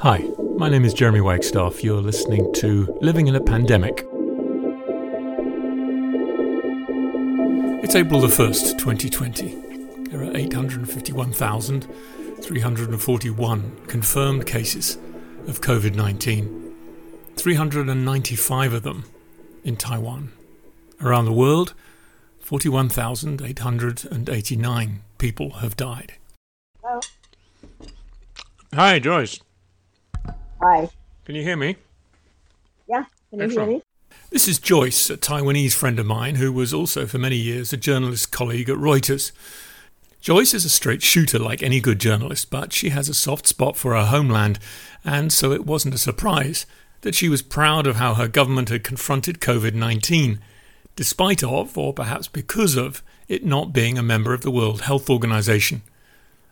Hi, my name is Jeremy Wagstaff. You're listening to Living in a Pandemic. It's April the 1st, 2020. There are 851,341 confirmed cases of COVID 19, 395 of them in Taiwan. Around the world, 41,889 people have died. Hello. Hi, Joyce. Hi. Can you hear me? Yeah, can you Excellent. hear me? This is Joyce, a Taiwanese friend of mine who was also for many years a journalist colleague at Reuters. Joyce is a straight shooter like any good journalist, but she has a soft spot for her homeland, and so it wasn't a surprise that she was proud of how her government had confronted COVID 19, despite of, or perhaps because of, it not being a member of the World Health Organization.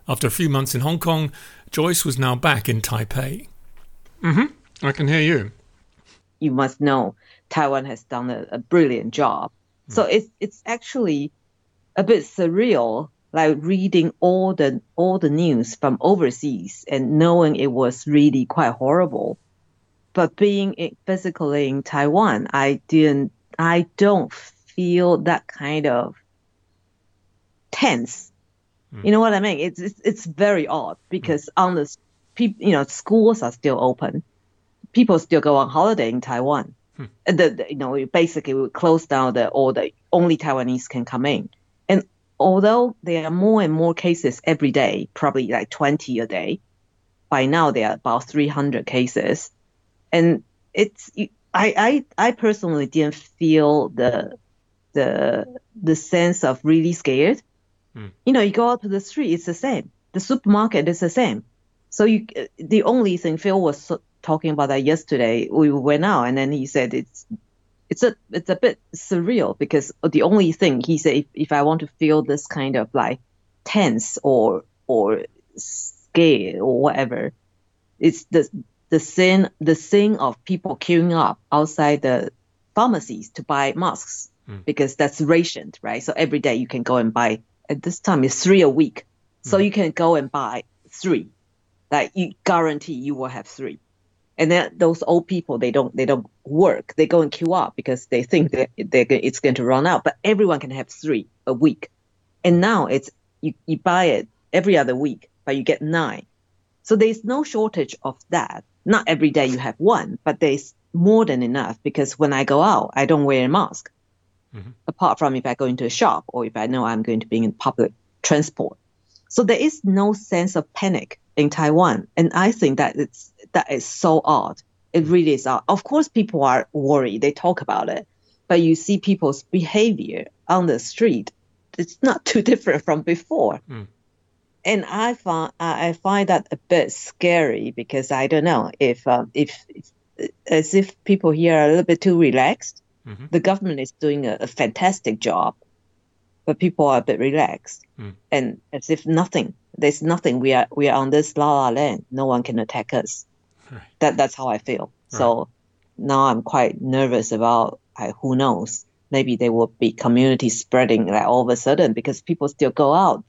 After a few months in Hong Kong, Joyce was now back in Taipei. Mm-hmm. I can hear you. You must know Taiwan has done a, a brilliant job. Mm. So it's it's actually a bit surreal, like reading all the all the news from overseas and knowing it was really quite horrible. But being i- physically in Taiwan, I didn't I don't feel that kind of tense. Mm. You know what I mean? It's it's, it's very odd because mm. on the s- peop, you know schools are still open, people still go on holiday in Taiwan. And the, the- you know basically we close down the or the only Taiwanese can come in. And although there are more and more cases every day, probably like 20 a day, by now there are about 300 cases, and it's I I I personally didn't feel the the the sense of really scared. Hmm. You know, you go out to the street, it's the same. The supermarket is the same. So you, the only thing Phil was talking about that yesterday. We went out, and then he said it's, it's a, it's a bit surreal because the only thing he said, if, if I want to feel this kind of like tense or or scared or whatever, it's the the sin the sin of people queuing up outside the pharmacies to buy masks hmm. because that's rationed, right? So every day you can go and buy. At this time, it's three a week, so hmm. you can go and buy three. Like you guarantee you will have three. And then those old people, they don't they don't work. They go and queue up because they think mm-hmm. that they're, it's going to run out. But everyone can have three a week. And now it's you, you buy it every other week, but you get nine. So there's no shortage of that. Not every day you have one, but there's more than enough because when I go out, I don't wear a mask. Mm-hmm. Apart from if I go into a shop or if I know I'm going to be in public transport. So there is no sense of panic in Taiwan. And I think that it's that is so odd. It really is odd. Of course people are worried. They talk about it. But you see people's behavior on the street. It's not too different from before. Hmm. And I find I find that a bit scary because I don't know if um, if, if as if people here are a little bit too relaxed. Mm-hmm. The government is doing a, a fantastic job, but people are a bit relaxed hmm. and as if nothing. There's nothing. We are we are on this la la land. No one can attack us. That that's how I feel. So now I'm quite nervous about uh, who knows. Maybe there will be community spreading like all of a sudden because people still go out.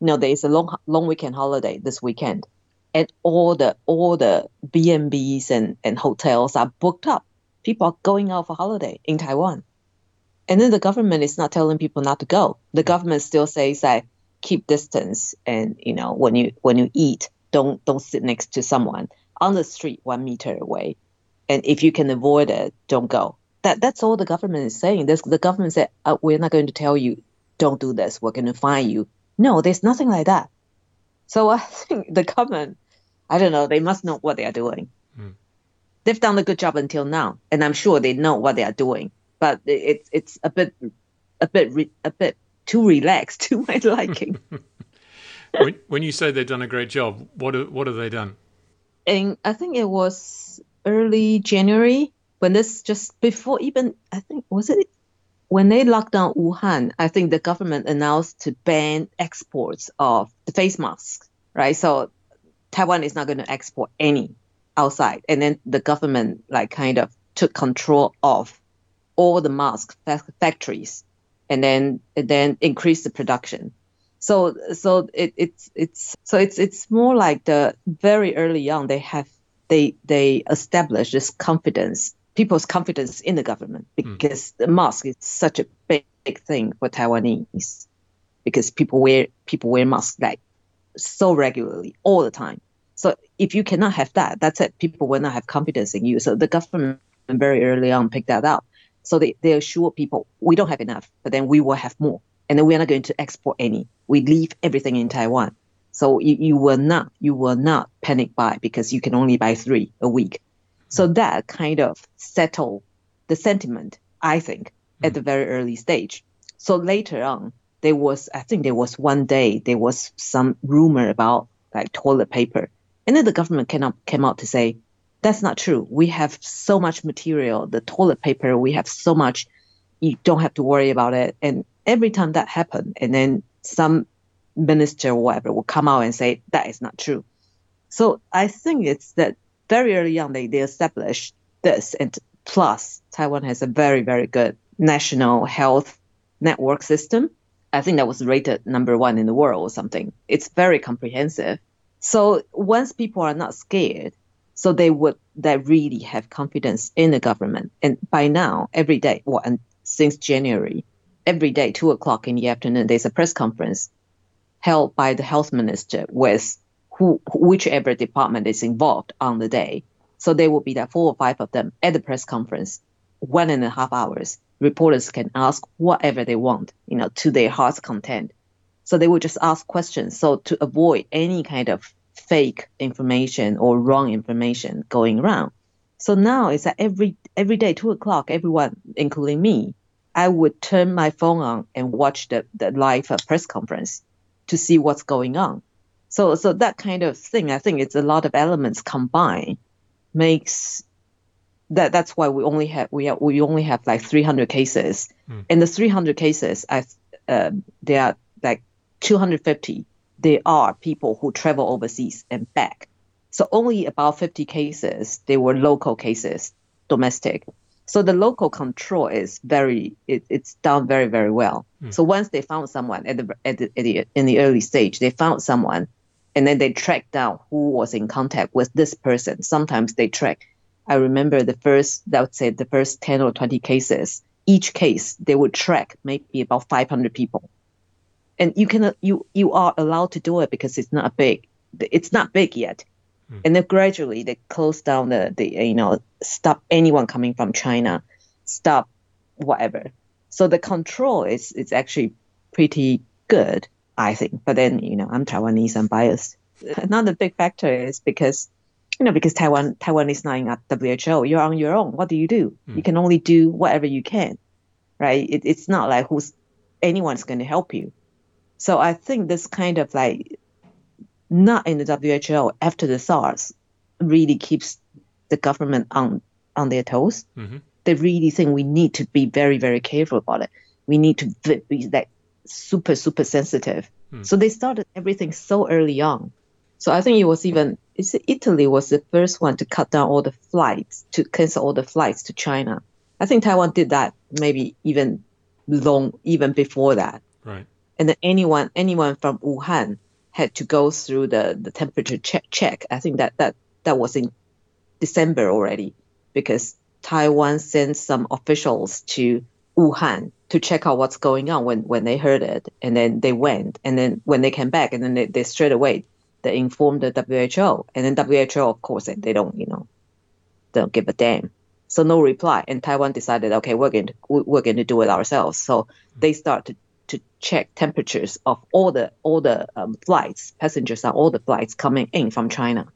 You know, there is a long long weekend holiday this weekend, and all the all the B and B's and and hotels are booked up. People are going out for holiday in Taiwan. And then the government is not telling people not to go. The government still says that keep distance and you know when you when you eat, don't don't sit next to someone on the street one meter away. And if you can avoid it, don't go. That that's all the government is saying. This, the government said uh, we're not going to tell you don't do this. We're going to fine you. No, there's nothing like that. So I think the government, I don't know, they must know what they are doing. They've done a good job until now, and I'm sure they know what they are doing. But it's it's a bit a bit a bit too relaxed to my liking. when, when you say they've done a great job, what have, what have they done? and I think it was early January when this just before even I think was it when they locked down Wuhan. I think the government announced to ban exports of the face masks, right? So Taiwan is not going to export any outside, and then the government like kind of took control of all the mask fa- factories, and then and then increased the production. So so it, it's it's so it's it's more like the very early on they have they they establish this confidence, people's confidence in the government because mm. the mask is such a big, big thing for Taiwanese because people wear people wear masks like so regularly all the time. So if you cannot have that, that's it. People will not have confidence in you. So the government very early on picked that up. So they, they assure people we don't have enough, but then we will have more. And then we're not going to export any. We leave everything in Taiwan. So you, you will not you will not panic buy because you can only buy three a week. So mm. that kind of settle the sentiment, I think, at mm. the very early stage. So later on, there was I think there was one day there was some rumor about like toilet paper and then the government came up, came out to say, that's not true. We have so much material, the toilet paper, we have so much, you don't have to worry about it. And every time that happened, and then some minister or whatever will come out and say, that is not true. So I think it's that very early on, they, they established this. And plus, Taiwan has a very, very good national health network system. I think that was rated number one in the world or something. It's very comprehensive. So once people are not scared, so they would they really have confidence in the government. And by now, every day, well, and since January, every day, two o'clock in the afternoon, there's a press conference held by the health minister with who whichever department is involved on the day. So there will be that four or five of them at the press conference, one and a half hours. Reporters can ask whatever they want, you know, to their heart's content. So they will just ask questions. So to avoid any kind of fake information or wrong information going around. So now it's that every every day, two o'clock, everyone, including me, I would turn my phone on and watch the, the live uh, press conference to see what's going on. So so that kind of thing, I think it's a lot of elements combined makes that that's why we only have we have, we only have like 300 cases. Mm. And the 300 cases, I uh, they are like 250, there are people who travel overseas and back. So only about 50 cases, they were local cases, domestic. So the local control is very, it, it's done very, very well. Mm. So once they found someone at the, at the, at the, in the early stage, they found someone and then they tracked down who was in contact with this person. Sometimes they track. I remember the first, I would say the first 10 or 20 cases, each case they would track maybe about 500 people and you can you you are allowed to do it because it's not big it's not big yet. Mm. and then gradually they close down the, the you know stop anyone coming from china stop whatever. So the control is is actually pretty good i think. But then you know i'm taiwanese i'm biased. Another big factor is because you know because taiwan taiwan is not in WHO you're on your own. What do you do? Mm. you can only do whatever you can right? It, it's not like who's anyone's going to help you so I think this kind of like not in the WHO after the SARS really keeps the government on on their toes. Mm-hmm. They really think we need to be very very careful about it. We need to be like super super sensitive. Mm. So they started everything so early on. So I think it was even Italy was the first one to cut down all the flights to cancel all the flights to China. I think Taiwan did that maybe even long even before that. Right and then anyone anyone from Wuhan had to go through the, the temperature check, check. I think that, that that was in December already because Taiwan sent some officials to Wuhan to check out what's going on when, when they heard it. And then they went. And then when they came back, and then they, they straight away they informed the WHO. And then WHO, of course, they don't, you know, don't give a damn. So no reply. And Taiwan decided, okay, we're going to we're going to do it ourselves. So they start to check temperatures of all the all the um, flights, passengers on all the flights coming in from China.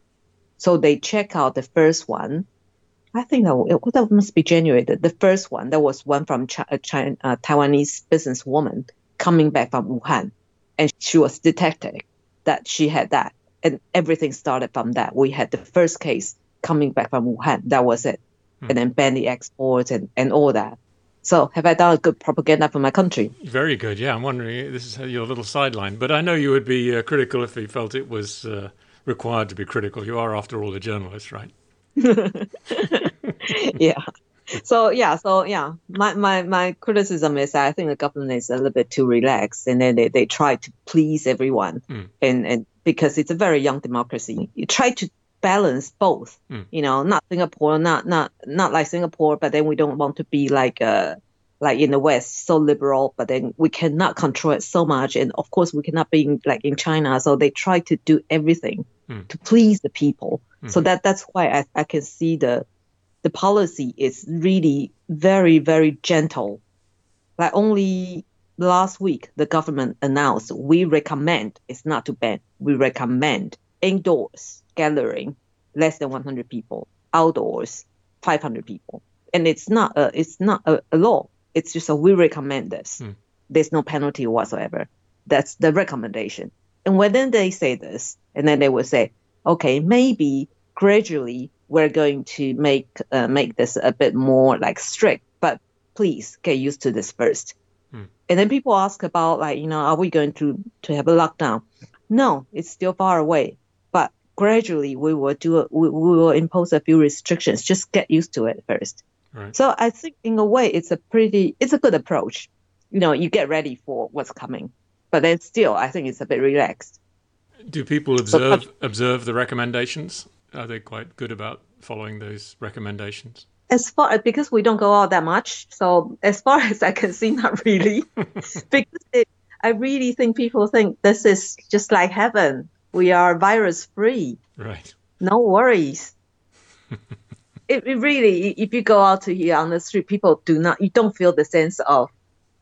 So they check out the first one. I think that, that must be January. The, the first one, that was one from China, China, uh, Taiwanese businesswoman coming back from Wuhan, and she was detected that she had that, and everything started from that. We had the first case coming back from Wuhan. That was it, hmm. and then ban the exports and and all that. So, have I done a good propaganda for my country? Very good. Yeah, I'm wondering. This is your little sideline, but I know you would be uh, critical if you felt it was uh, required to be critical. You are, after all, a journalist, right? yeah. So yeah, so yeah, my, my, my criticism is that I think the government is a little bit too relaxed, and then they, they try to please everyone, mm. and and because it's a very young democracy, you try to balance both. Mm. You know, not Singapore, not not not like Singapore, but then we don't want to be like uh like in the West, so liberal, but then we cannot control it so much. And of course, we cannot be in, like in China. So they try to do everything Mm. to please the people. So Mhm. that that's why I, I can see the the policy is really very very gentle. Like only last week, the government announced we recommend it's not to ban. We recommend indoors gathering less than 100 people, outdoors 500 people, and it's not a it's not a, a law. It's just a we recommend this. Hmm. There's no penalty whatsoever. That's the recommendation. And when then they say this, and then they will say, okay, maybe gradually we're going to make uh, make this a bit more like strict, but please get used to this first. Hmm. And then people ask about like, you know, are we going to to have a lockdown? No, it's still far away. Gradually we will do we, we will impose a few restrictions. Just get used to it first. Right. So I think in a way it's a pretty it's a good approach. You know, you get ready for what's coming. But then still I think it's a bit relaxed. Do people observe observe the recommendations? Are they quite good about following those recommendations? as far because we don't go out that much so as far as i can see not really because it, i really think people think this is just like heaven we are virus free Right. no worries it, it really if you go out to here on the street people do not you don't feel the sense of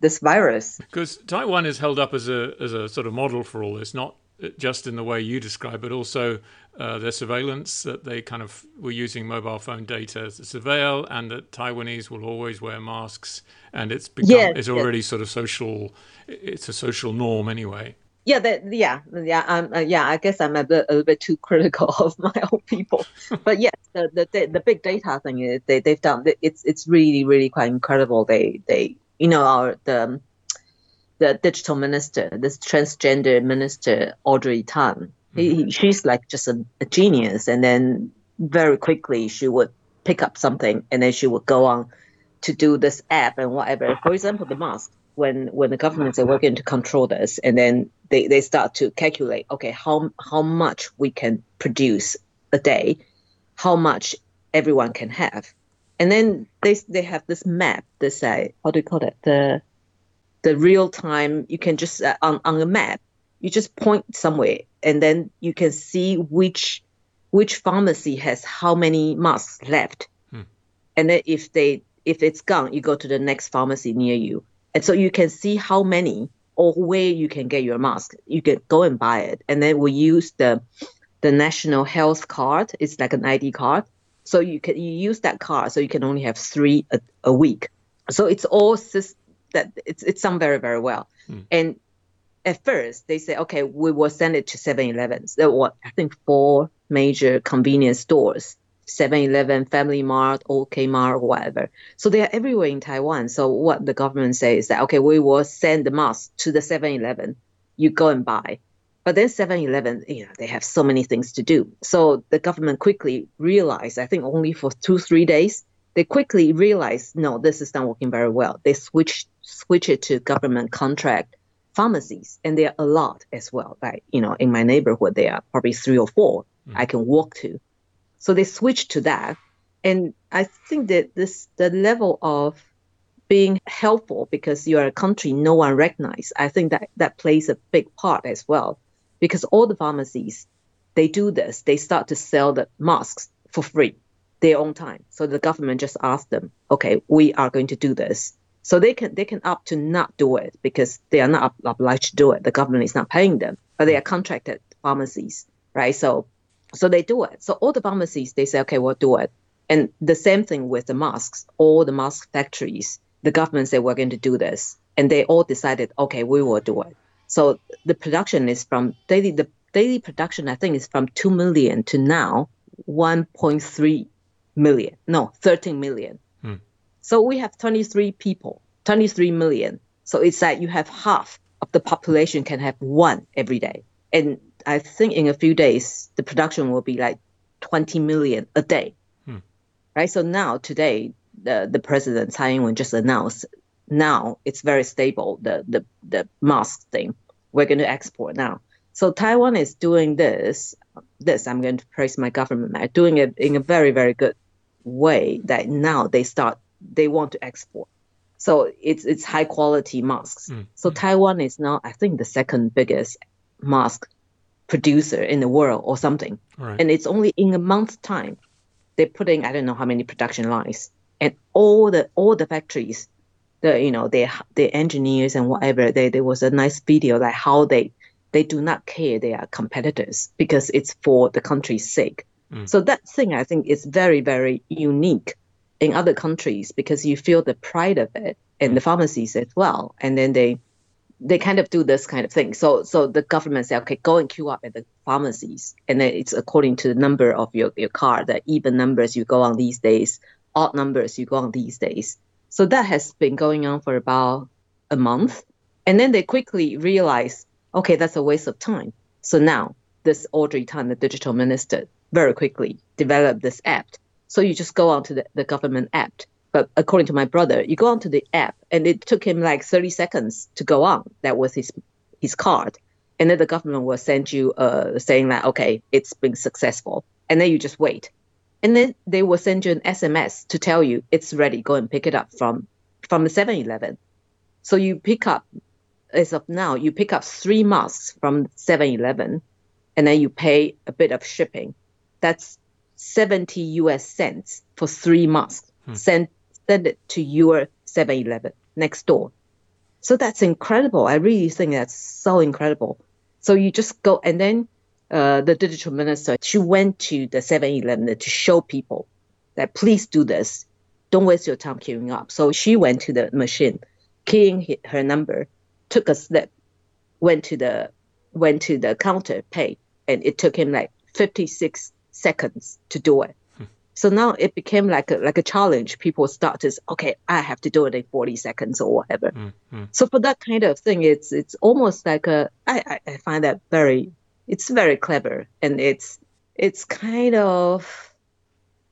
this virus Because Taiwan is held up as a as a sort of model for all this, not just in the way you describe, but also uh, their surveillance that they kind of were using mobile phone data to surveil, and that Taiwanese will always wear masks, and it's become Yes, it's yes. already sort of social. It's a social norm anyway. Yeah that yeah yeah um, uh, yeah i guess i'm a, bit, a little bit too critical of my own people. But yes the, the the big data thing is they, they've done it's it's really really quite incredible. They they you know our the the digital minister this transgender minister audrey tang he, he- she's like just a, a genius. And then very quickly she would pick up something and then she would go on to do this app and whatever. For example the mask when when the governments we're working to control this and then they, they start to calculate okay how how much we can produce a day how much everyone can have. And then they they have this map they say how do you call it? The the real time you can just uh, on on a map you just point somewhere and then you can see which which pharmacy has how many masks left. Hmm. and then if they if it's gone you go to the next pharmacy near you and so you can see how many or where you can get your mask. You can go and buy it. And then we use the the national health card. It's like an id card. So you can you use that card. So you can only have three a, a week. So it's all that it's it's done very very well. Hmm. and at first they say okay we will send it to 7-elevens there were i think four major convenience stores 7-eleven family mart ok mart whatever. So they are everywhere in taiwan. So what the government says is that okay we will send the mask to the 7-eleven you go and buy. But then 7-eleven you know they have so many things to do. So the government quickly realized i think only for two three days they quickly realized no this is not working very well. They switch switch it to government contract pharmacies. And there are a lot as well. Like you know in my neighborhood there are probably three or four hmm. i can walk to so they switched to that. And i think that this the level of being helpful because you are a country no one recognizes i think that that plays a big part as well. Because all the pharmacies they do this. They start to sell the masks for free their own time. So the government just asked them okay we are going to do this. So they can they can opt to not do it because they are not obliged to do it. The government is not paying them but they are contracted pharmacies right? So so they do it. So all the pharmacies they say okay we'll do it. And the same thing with the masks. All the mask factories the government said we're going to do this. And they all decided okay we will do it. So the production is from daily the daily production i think is from 2 million to now 1.3 million. No 13 million. Hmm. so we have 23 people 23 million. So it's like you have half of the population can have one every day. And i think in a few days the production will be like 20 million a day Hmm. right so now today the the president Tsai Ing-wen just announced now it's very stable the the the mask thing we're going to export now So Taiwan is doing this. This I'm going to praise my government. They're doing it in a very very good way. That now they start they want to export. So it's it's high quality masks. Mm. So Taiwan is now I think the second biggest mask producer in the world or something. Right. And it's only in a month's time they're putting I don't know how many production lines and all the all the factories the you know the the engineers and whatever they there was a nice video like how they they do not care they are competitors because it's for the country's sake mm. so that thing i think is very very unique in other countries because you feel the pride of it and mm. the pharmacies as well and then they they kind of do this kind of thing so so the government say okay go and queue up at the pharmacies and then it's according to the number of your, your card the even numbers you go on these days odd numbers you go on these days so that has been going on for about a month. And then they quickly realized, okay, that's a waste of time. So now this Audrey Tang, the digital minister, very quickly developed this app. So you just go onto the, the government app. But according to my brother, you go onto the app and it took him like 30 seconds to go on. That was his his card. And then the government will send you uh, saying that, okay, it's been successful. And then you just wait and then they will send you an SMS to tell you it's ready. Go and pick it up from from the 7-Eleven. So you pick up, as of now, you pick up three masks from 7-Eleven, and then you pay a bit of shipping. That's 70 US cents for three masks. Hmm. Send send it to your 7-Eleven next door. So that's incredible. I really think that's so incredible. So you just go and then uh, the digital minister, she went to the 7-Eleven to show people that please do this. Don't waste your time queuing up. So she went to the machine, keying her number, took a slip, went to the went to the counter, pay, and it took him like 56 seconds to do it. So now it became like a like a challenge. People started, okay, I have to do it in 40 seconds or whatever. Mm-hmm. So for that kind of thing, it's it's almost like a I, I find that very it's very clever and it's it's kind of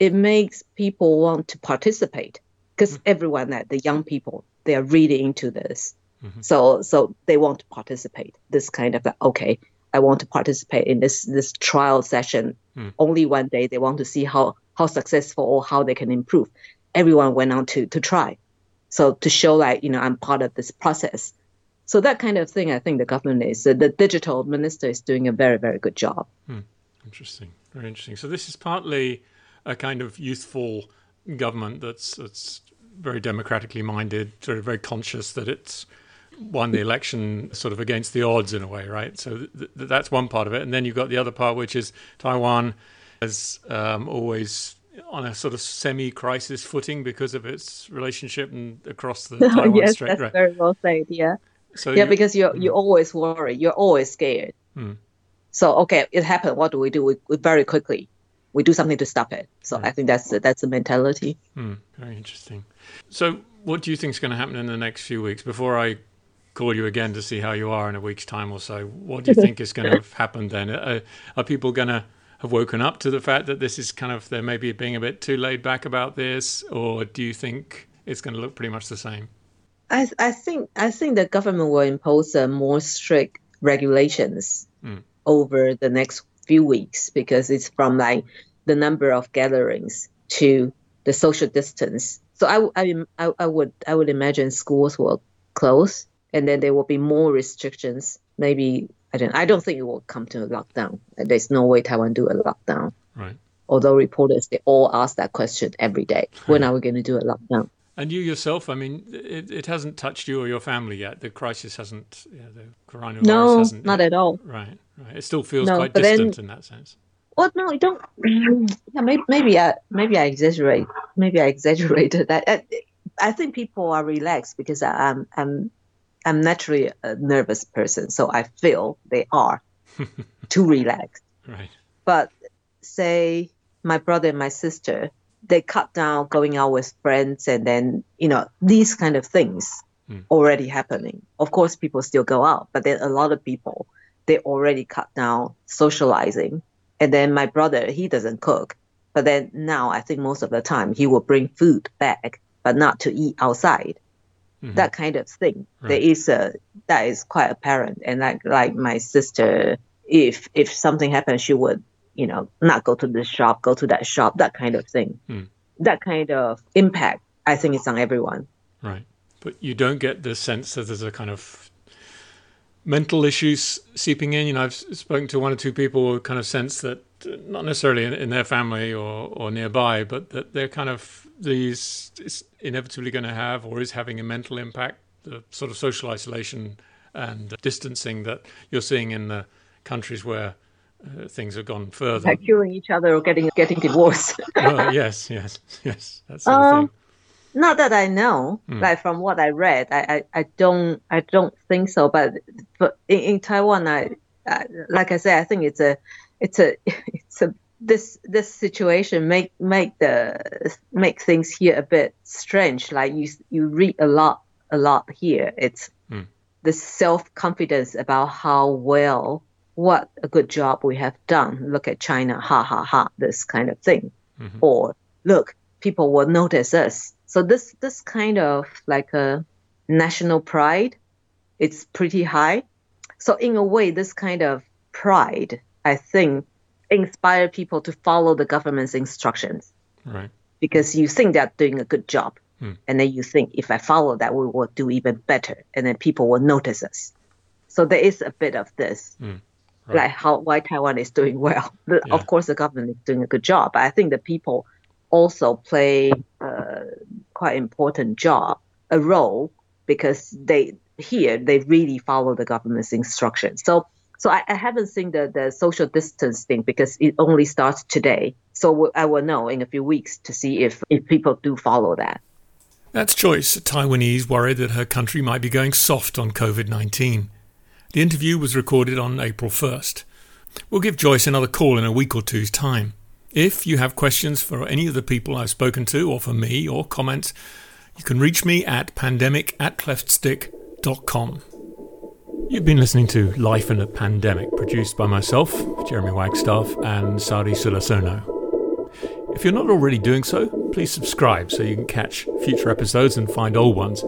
it makes people want to participate because mm-hmm. everyone that the young people they are really into this mm-hmm. so so they want to participate this kind of like, okay i want to participate in this this trial session mm. only one day they want to see how how successful or how they can improve everyone went on to to try so to show like you know i'm part of this process so that kind of thing, I think the government is uh, the digital minister is doing a very very good job. Hmm. Interesting, very interesting. So this is partly a kind of youthful government that's that's very democratically minded, sort of very conscious that it's won the election sort of against the odds in a way, right? So th- th- that's one part of it, and then you've got the other part, which is Taiwan has um, always on a sort of semi-crisis footing because of its relationship and across the Taiwan yes, Strait. That's right? very well said. Yeah. So yeah, you, because you you hmm. always worry, you're always scared. Hmm. So okay, it happened. What do we do? We, we very quickly we do something to stop it. So I think that's that's the mentality. Hmm. Very interesting. So what do you think is going to happen in the next few weeks? Before I call you again to see how you are in a week's time or so, what do you think is going to happen then? Are, are people going to have woken up to the fact that this is kind of they're maybe being a bit too laid back about this, or do you think it's going to look pretty much the same? I I think I think the government will impose a more strict regulations mm. over the next few weeks because it's from like the number of gatherings to the social distance. So I, I, I would I would imagine schools will close and then there will be more restrictions. Maybe I don't I don't think it will come to a lockdown. There's no way Taiwan do a lockdown. Right. Although reporters they all ask that question every day. When are we going to do a lockdown? And you yourself, I mean, it, it hasn't touched you or your family yet. The crisis hasn't, yeah, the coronavirus no, hasn't. No, not yet. at all. Right, right. It still feels no, quite distant then, in that sense. Well, no, I don't. Yeah, maybe, maybe I maybe I exaggerate. Maybe I exaggerated that. I, I think people are relaxed because I'm I'm I'm naturally a nervous person, so I feel they are too relaxed. Right. But say my brother and my sister, they cut down going out with friends and then you know these kind of things mm. already happening of course people still go out but then a lot of people they already cut down socializing and then my brother he doesn't cook but then now i think most of the time he will bring food back but not to eat outside mm-hmm. that kind of thing right. there is a that is quite apparent and like like my sister if if something happened, she would you know not go to this shop, go to that shop, that kind of thing. Hmm. That kind of impact, I think, is on everyone. Right. But you don't get the sense that there's a kind of mental issues seeping in. You know, I've spoken to one or two people who kind of sense that, uh, not necessarily in, in their family or, or nearby, but that they're kind of these is inevitably going to have or is having a mental impact, the sort of social isolation and distancing that you're seeing in the countries where uh, things have gone further. Like killing each other or getting getting divorced. oh, yes, yes, yes. That's sort of Um, thing. Not that I know, Hmm. like from what I read, I, I, I don't I don't think so. But but in, in Taiwan, I, I like I said, I think it's a it's a it's a this this situation make make the make things here a bit strange. Like you you read a lot a lot here. It's Hmm. the self confidence about how well what a good job we have done. Look at China, ha ha ha, this kind of thing Mhm. or look, people will notice us. So this this kind of like a national pride, it's pretty high. So in a way, this kind of pride, I think, inspire people to follow the government's instructions Right. because you think they're doing a good job, Hmm. and then you think if I follow that, we will do even better, and then people will notice us. So there is a bit of this right. like how why Taiwan is doing well. The, Yeah. Of course, the government is doing a good job, but I think the people also play quite important job, a role because they here they really follow the government's instructions. So so I, I haven't seen the the social distance thing because it only starts today. So I will know in a few weeks to see if if people do follow that. That's Joyce, a Taiwanese worried that her country might be going soft on COVID 19. The interview was recorded on April 1st. We'll give Joyce another call in a week or two's time. If you have questions for any of the people I've spoken to, or for me, or comments, you can reach me at pandemic at cleftstick.com. You've been listening to Life in a Pandemic, produced by myself, Jeremy Wagstaff, and Sari Sulasono. If you're not already doing so, please subscribe so you can catch future episodes and find old ones.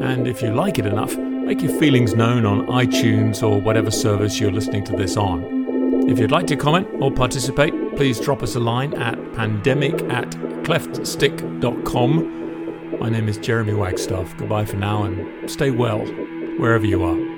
And if you like it enough, make your feelings known on iTunes or whatever service you're listening to this on. If you'd like to comment or participate, please drop us a line at pandemic at cleftstick.com. My name is Jeremy Wagstaff. Goodbye for now and stay well wherever you are.